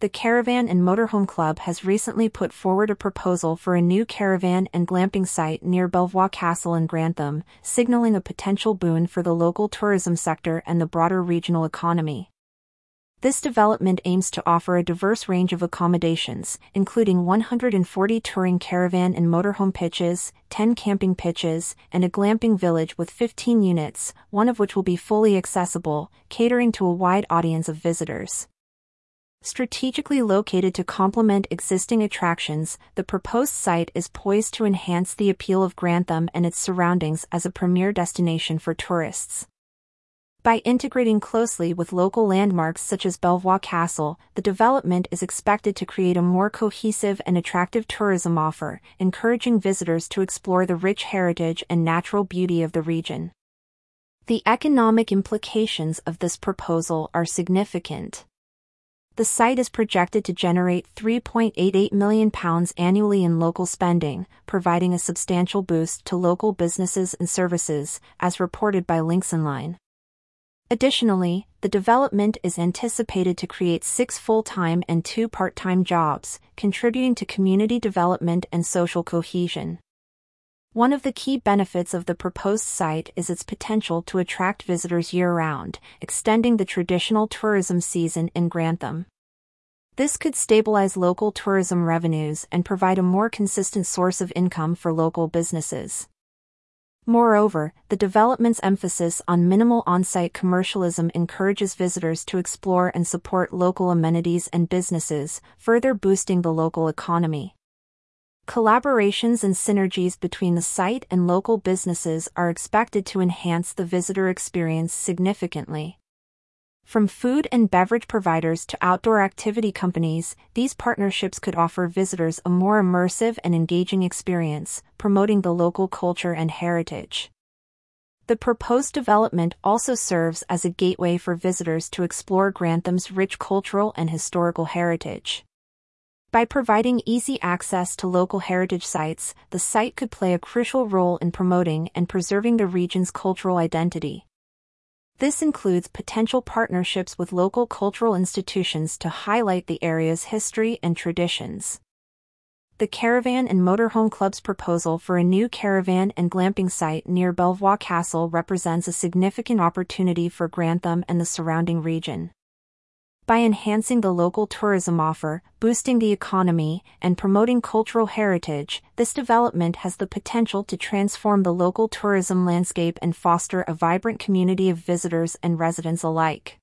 the Caravan and Motorhome Club has recently put forward a proposal for a new caravan and glamping site near Belvoir Castle in Grantham, signaling a potential boon for the local tourism sector and the broader regional economy. This development aims to offer a diverse range of accommodations, including 140 touring caravan and motorhome pitches, 10 camping pitches, and a glamping village with 15 units, one of which will be fully accessible, catering to a wide audience of visitors. Strategically located to complement existing attractions, the proposed site is poised to enhance the appeal of Grantham and its surroundings as a premier destination for tourists. By integrating closely with local landmarks such as Belvoir Castle, the development is expected to create a more cohesive and attractive tourism offer, encouraging visitors to explore the rich heritage and natural beauty of the region. The economic implications of this proposal are significant the site is projected to generate £3.88 million annually in local spending, providing a substantial boost to local businesses and services, as reported by Lincs Online. Additionally, the development is anticipated to create six full-time and two part-time jobs, contributing to community development and social cohesion. One of the key benefits of the proposed site is its potential to attract visitors year-round, extending the traditional tourism season in Grantham. This could stabilize local tourism revenues and provide a more consistent source of income for local businesses. Moreover, the development's emphasis on minimal on-site commercialism encourages visitors to explore and support local amenities and businesses, further boosting the local economy. Collaborations and synergies between the site and local businesses are expected to enhance the visitor experience significantly. From food and beverage providers to outdoor activity companies, these partnerships could offer visitors a more immersive and engaging experience, promoting the local culture and heritage. The proposed development also serves as a gateway for visitors to explore Grantham's rich cultural and historical heritage. By providing easy access to local heritage sites, the site could play a crucial role in promoting and preserving the region's cultural identity. This includes potential partnerships with local cultural institutions to highlight the area's history and traditions. The Caravan and Motorhome Club's proposal for a new caravan and glamping site near Belvoir Castle represents a significant opportunity for Grantham and the surrounding region by enhancing the local tourism offer, boosting the economy, and promoting cultural heritage, this development has the potential to transform the local tourism landscape and foster a vibrant community of visitors and residents alike.